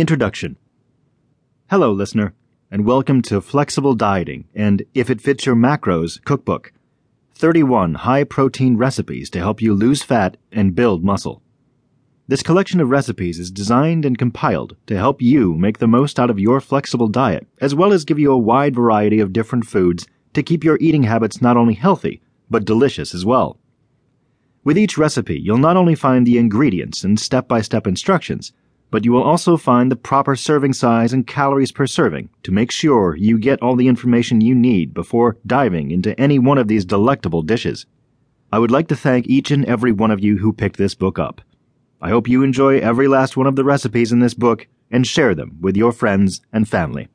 Introduction Hello, listener, and welcome to Flexible Dieting and If It Fits Your Macros Cookbook 31 high protein recipes to help you lose fat and build muscle. This collection of recipes is designed and compiled to help you make the most out of your flexible diet, as well as give you a wide variety of different foods to keep your eating habits not only healthy, but delicious as well. With each recipe, you'll not only find the ingredients and step by step instructions, but you will also find the proper serving size and calories per serving to make sure you get all the information you need before diving into any one of these delectable dishes. I would like to thank each and every one of you who picked this book up. I hope you enjoy every last one of the recipes in this book and share them with your friends and family.